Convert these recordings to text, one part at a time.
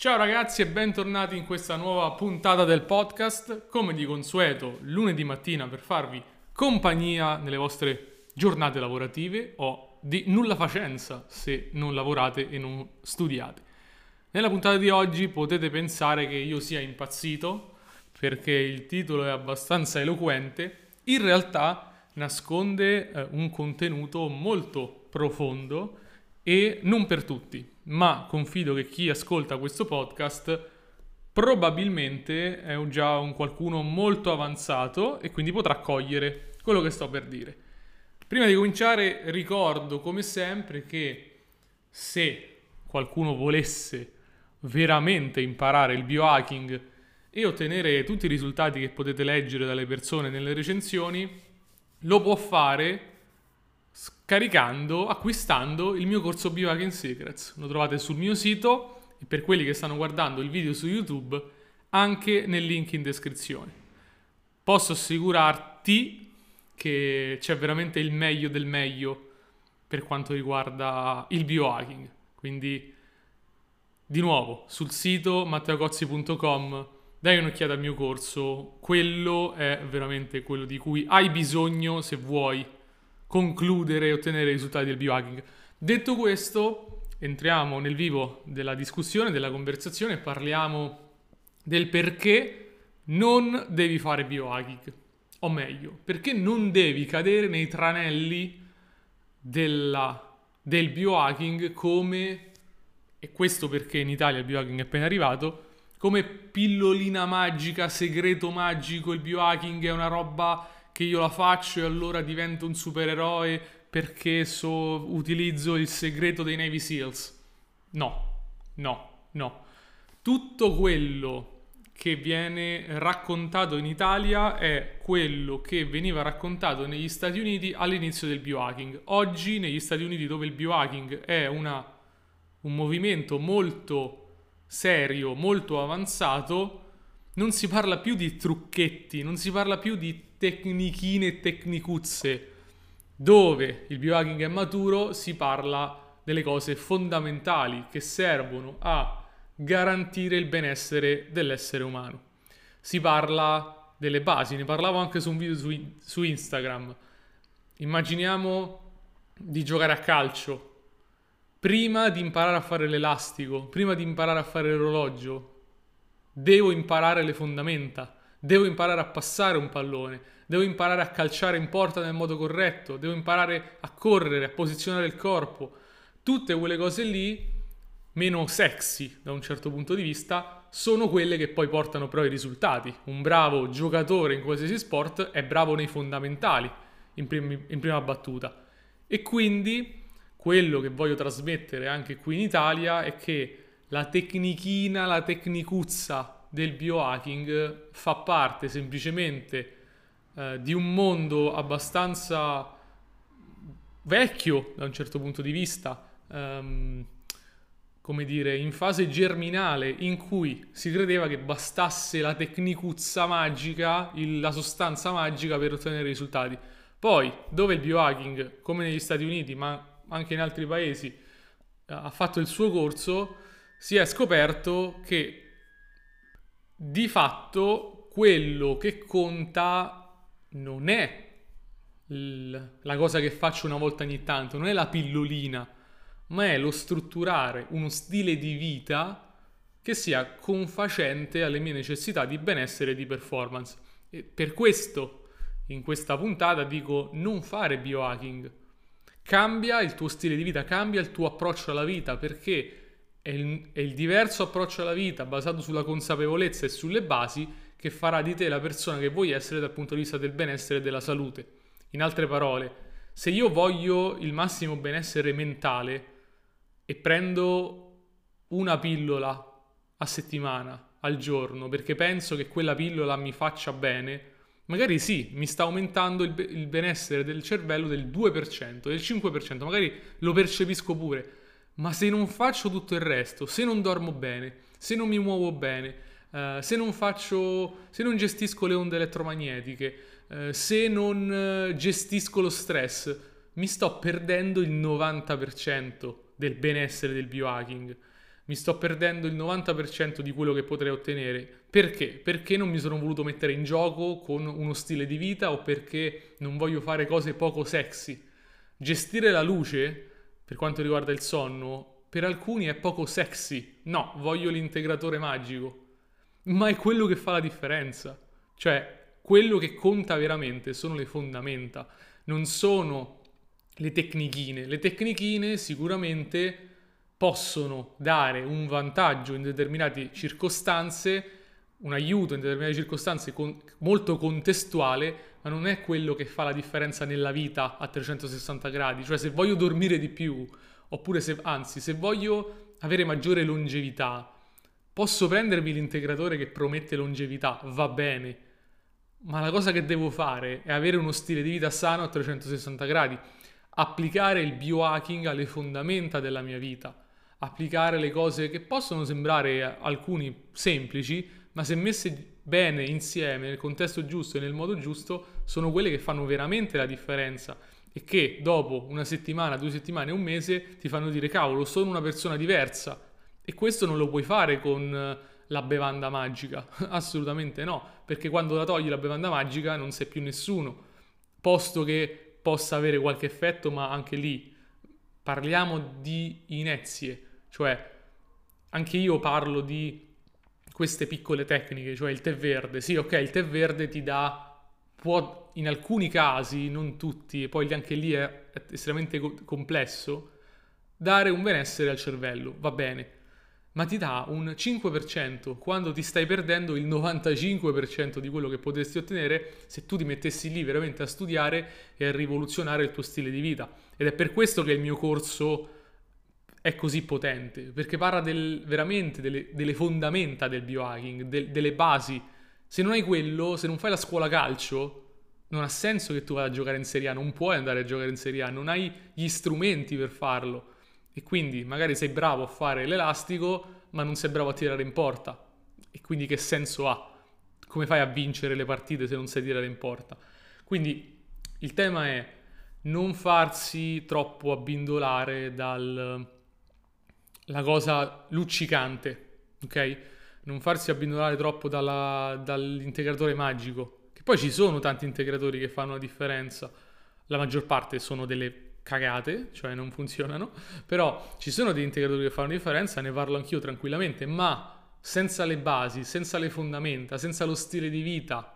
Ciao ragazzi e bentornati in questa nuova puntata del podcast. Come di consueto, lunedì mattina per farvi compagnia nelle vostre giornate lavorative o di nulla facenza se non lavorate e non studiate. Nella puntata di oggi potete pensare che io sia impazzito perché il titolo è abbastanza eloquente. In realtà nasconde eh, un contenuto molto profondo e non per tutti ma confido che chi ascolta questo podcast probabilmente è già un qualcuno molto avanzato e quindi potrà cogliere quello che sto per dire. Prima di cominciare ricordo come sempre che se qualcuno volesse veramente imparare il biohacking e ottenere tutti i risultati che potete leggere dalle persone nelle recensioni, lo può fare scaricando, acquistando il mio corso Biohacking Secrets. Lo trovate sul mio sito e per quelli che stanno guardando il video su YouTube anche nel link in descrizione. Posso assicurarti che c'è veramente il meglio del meglio per quanto riguarda il biohacking. Quindi di nuovo sul sito matteocozzi.com dai un'occhiata al mio corso, quello è veramente quello di cui hai bisogno se vuoi concludere e ottenere i risultati del biohacking. Detto questo, entriamo nel vivo della discussione, della conversazione parliamo del perché non devi fare biohacking. O meglio, perché non devi cadere nei tranelli della, del biohacking come, e questo perché in Italia il biohacking è appena arrivato, come pillolina magica, segreto magico, il biohacking è una roba che io la faccio e allora divento un supereroe perché so, utilizzo il segreto dei Navy SEALs. No, no, no. Tutto quello che viene raccontato in Italia è quello che veniva raccontato negli Stati Uniti all'inizio del biohacking. Oggi negli Stati Uniti dove il biohacking è una, un movimento molto serio, molto avanzato, non si parla più di trucchetti, non si parla più di tecnichine e tecnicuzze. Dove il biohacking è maturo si parla delle cose fondamentali che servono a garantire il benessere dell'essere umano. Si parla delle basi, ne parlavo anche su un video su, su Instagram. Immaginiamo di giocare a calcio. Prima di imparare a fare l'elastico, prima di imparare a fare l'orologio, devo imparare le fondamenta devo imparare a passare un pallone, devo imparare a calciare in porta nel modo corretto, devo imparare a correre, a posizionare il corpo. Tutte quelle cose lì, meno sexy da un certo punto di vista, sono quelle che poi portano però i risultati. Un bravo giocatore in qualsiasi sport è bravo nei fondamentali, in, prim- in prima battuta. E quindi quello che voglio trasmettere anche qui in Italia è che la tecnichina, la tecnicuzza del biohacking fa parte semplicemente eh, di un mondo abbastanza vecchio da un certo punto di vista, ehm, come dire, in fase germinale in cui si credeva che bastasse la tecnicuzza magica, il, la sostanza magica per ottenere risultati. Poi, dove il biohacking, come negli Stati Uniti, ma anche in altri paesi, ha fatto il suo corso, si è scoperto che di fatto quello che conta non è la cosa che faccio una volta ogni tanto, non è la pillolina, ma è lo strutturare uno stile di vita che sia confacente alle mie necessità di benessere e di performance. E per questo in questa puntata dico non fare biohacking. Cambia il tuo stile di vita, cambia il tuo approccio alla vita perché è il, è il diverso approccio alla vita basato sulla consapevolezza e sulle basi che farà di te la persona che vuoi essere dal punto di vista del benessere e della salute. In altre parole, se io voglio il massimo benessere mentale e prendo una pillola a settimana, al giorno, perché penso che quella pillola mi faccia bene, magari sì, mi sta aumentando il, benessere del cervello del 2%, del 5%, magari lo percepisco pure, ma se non faccio tutto il resto, se non dormo bene, se non mi muovo bene, eh, se non faccio, se non gestisco le onde elettromagnetiche, eh, se non eh, gestisco lo stress, mi sto perdendo il 90% del benessere del biohacking. mi sto perdendo il 90% di quello che potrei ottenere. Perché? Perché non mi sono voluto mettere in gioco con uno stile di vita o perché non voglio fare cose poco sexy. Gestire la luce, per quanto riguarda il sonno, per alcuni è poco sexy. No, voglio l'integratore magico. Ma è quello che fa la differenza. Cioè, quello che conta veramente sono le fondamenta, non sono le tecnichine. Le tecnichine sicuramente possono dare un vantaggio in determinate circostanze, un aiuto in determinate circostanze con, molto contestuale, ma non è quello che fa la differenza nella vita a 360 gradi. Cioè se voglio dormire di più, oppure se, anzi, se voglio avere maggiore longevità, posso prendermi l'integratore che promette longevità, va bene, ma la cosa che devo fare è avere uno stile di vita sano a 360 gradi, applicare il biohacking alle fondamenta della mia vita applicare le cose che possono sembrare alcuni semplici, ma se messe bene insieme nel contesto giusto e nel modo giusto, sono quelle che fanno veramente la differenza e che dopo una settimana, due settimane, un mese ti fanno dire cavolo, sono una persona diversa. E questo non lo puoi fare con la bevanda magica, assolutamente no, perché quando la togli la bevanda magica non sei più nessuno, posto che possa avere qualche effetto, ma anche lì parliamo di inezie, cioè, anche io parlo di queste piccole tecniche, cioè il tè verde. Sì, ok, il tè verde ti dà, può in alcuni casi, non tutti, e poi anche lì è estremamente complesso, dare un benessere al cervello, va bene, ma ti dà un 5% quando ti stai perdendo il 95% di quello che potresti ottenere se tu ti mettessi lì veramente a studiare e a rivoluzionare il tuo stile di vita. Ed è per questo che il mio corso è così potente, perché parla del, veramente delle, delle, fondamenta del biohacking, de, delle basi. Se non hai quello, se non fai la scuola calcio, non ha senso che tu vada a giocare in Serie A, non puoi andare a giocare in Serie A, non hai gli strumenti per farlo. E quindi magari sei bravo a fare l'elastico, ma non sei bravo a tirare in porta. E quindi che senso ha? Come fai a vincere le partite se non sai tirare in porta? Quindi il tema è non farsi troppo abbindolare dal la cosa luccicante, ok? Non farsi abbindolare troppo dalla, dall'integratore magico, che poi ci sono tanti integratori che fanno la differenza, la maggior parte sono delle cagate, cioè non funzionano, però ci sono degli integratori che fanno la differenza, ne parlo anch'io tranquillamente, ma senza le basi, senza le fondamenta, senza lo stile di vita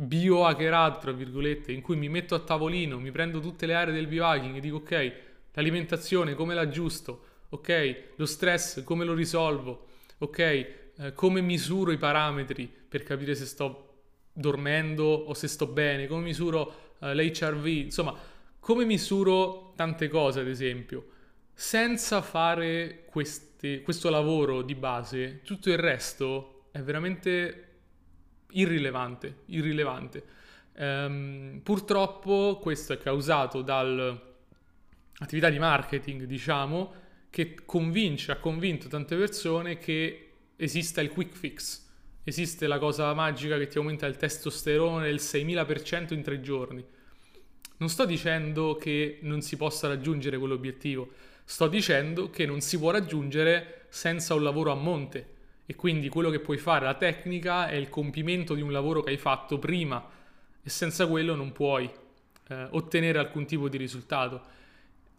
biohackerato, tra virgolette, in cui mi metto a tavolino, mi prendo tutte le aree del biohacking e dico ok, l'alimentazione come l'aggiusto, ok? Lo stress, come lo risolvo, ok? Eh, come misuro i parametri per capire se sto dormendo o se sto bene, come misuro eh, l'HRV, insomma, come misuro tante cose, ad esempio. Senza fare questi, questo lavoro di base, tutto il resto è veramente irrilevante, irrilevante. Um, purtroppo questo è causato dall'attività di marketing, diciamo, che convince, ha convinto tante persone che esista il quick fix, esiste la cosa magica che ti aumenta il testosterone del 6000% in tre giorni. Non sto dicendo che non si possa raggiungere quell'obiettivo, sto dicendo che non si può raggiungere senza un lavoro a monte e quindi quello che puoi fare, la tecnica, è il compimento di un lavoro che hai fatto prima e senza quello non puoi eh, ottenere alcun tipo di risultato.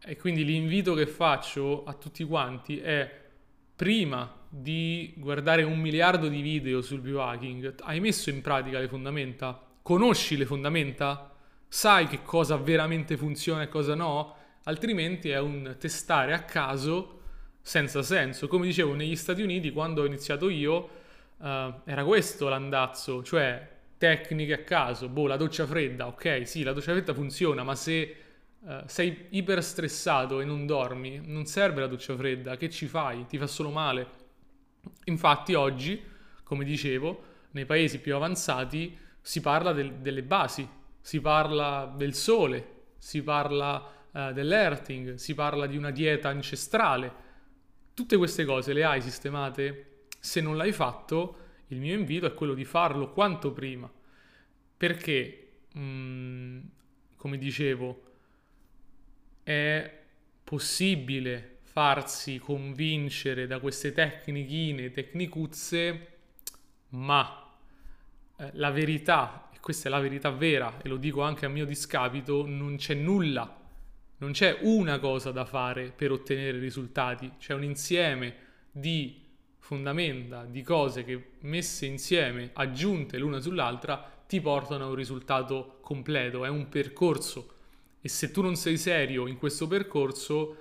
E quindi l'invito che faccio a tutti quanti è prima di guardare un miliardo di video sul biohacking, hai messo in pratica le fondamenta? Conosci le fondamenta? Sai che cosa veramente funziona e cosa no? Altrimenti è un testare a caso senza senso. Come dicevo, negli Stati Uniti, quando ho iniziato io, uh, era questo l'andazzo, cioè tecniche a caso. Boh, la doccia fredda, ok, sì, la doccia fredda funziona, ma se uh, sei iper stressato e non dormi, non serve la doccia fredda, che ci fai? Ti fa solo male. Infatti oggi, come dicevo, nei paesi più avanzati si parla del, delle basi, si parla del sole, si parla uh, dell'earthing, si parla di una dieta ancestrale. Tutte queste cose le hai sistemate? Se non l'hai fatto, il mio invito è quello di farlo quanto prima. Perché, mh, mm, come dicevo, è possibile farsi convincere da queste tecnichine, tecnicuzze, ma eh, la verità, e questa è la verità vera, e lo dico anche a mio discapito, non c'è nulla, non c'è una cosa da fare per ottenere risultati, c'è un insieme di fondamenta, di cose che messe insieme, aggiunte l'una sull'altra, ti portano a un risultato completo, è un percorso e se tu non sei serio in questo percorso,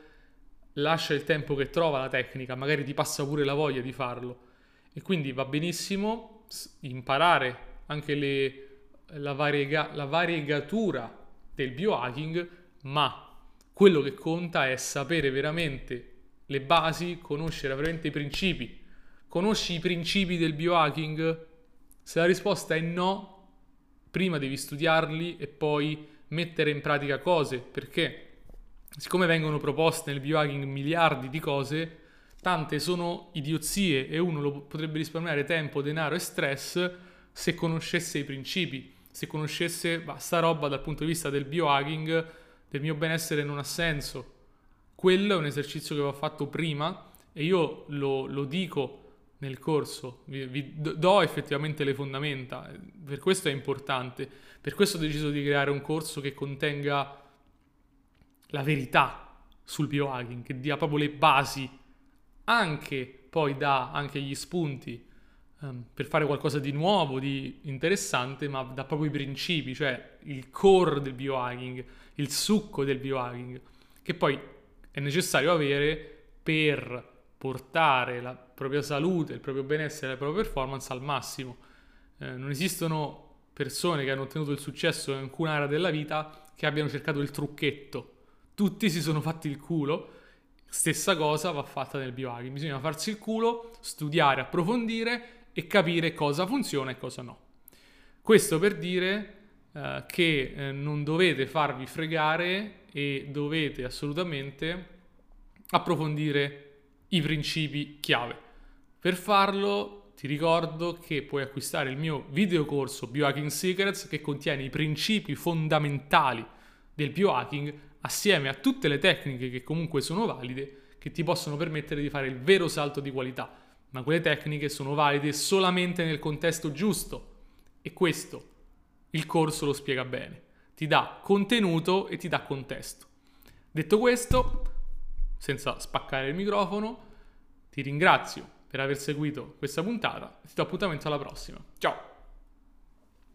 lascia il tempo che trova la tecnica, magari ti passa pure la voglia di farlo. E quindi va benissimo imparare anche le, la, variega, la variegatura del biohacking, ma quello che conta è sapere veramente le basi, conoscere veramente i principi. Conosci i principi del biohacking? Se la risposta è no, prima devi studiarli e poi mettere in pratica cose, perché siccome vengono proposte nel biohacking miliardi di cose, tante sono idiozie e uno lo potrebbe risparmiare tempo, denaro e stress se conoscesse i principi, se conoscesse bah, sta roba dal punto di vista del biohacking, del mio benessere non ha senso. Quello è un esercizio che va fatto prima e io lo, lo dico nel corso, vi, vi, do effettivamente le fondamenta, per questo è importante, per questo ho deciso di creare un corso che contenga la verità sul biohacking, che dia proprio le basi, anche poi dà anche gli spunti um, per fare qualcosa di nuovo, di interessante, ma dà proprio i principi, cioè il core del biohacking, il succo del biohacking, che poi è necessario avere per portare la propria salute, il proprio benessere, la propria performance al massimo. Eh, non esistono persone che hanno ottenuto il successo in alcuna area della vita che abbiano cercato il trucchetto tutti si sono fatti il culo. Stessa cosa va fatta nel biohacking, bisogna farsi il culo, studiare, approfondire e capire cosa funziona e cosa no. Questo per dire eh, che eh, non dovete farvi fregare e dovete assolutamente approfondire i principi chiave. Per farlo ti ricordo che puoi acquistare il mio videocorso Biohacking Secrets che contiene i principi fondamentali del biohacking assieme a tutte le tecniche che comunque sono valide, che ti possono permettere di fare il vero salto di qualità. Ma quelle tecniche sono valide solamente nel contesto giusto. E questo il corso lo spiega bene. Ti dà contenuto e ti dà contesto. Detto questo, senza spaccare il microfono, ti ringrazio per aver seguito questa puntata ti do appuntamento alla prossima. Ciao!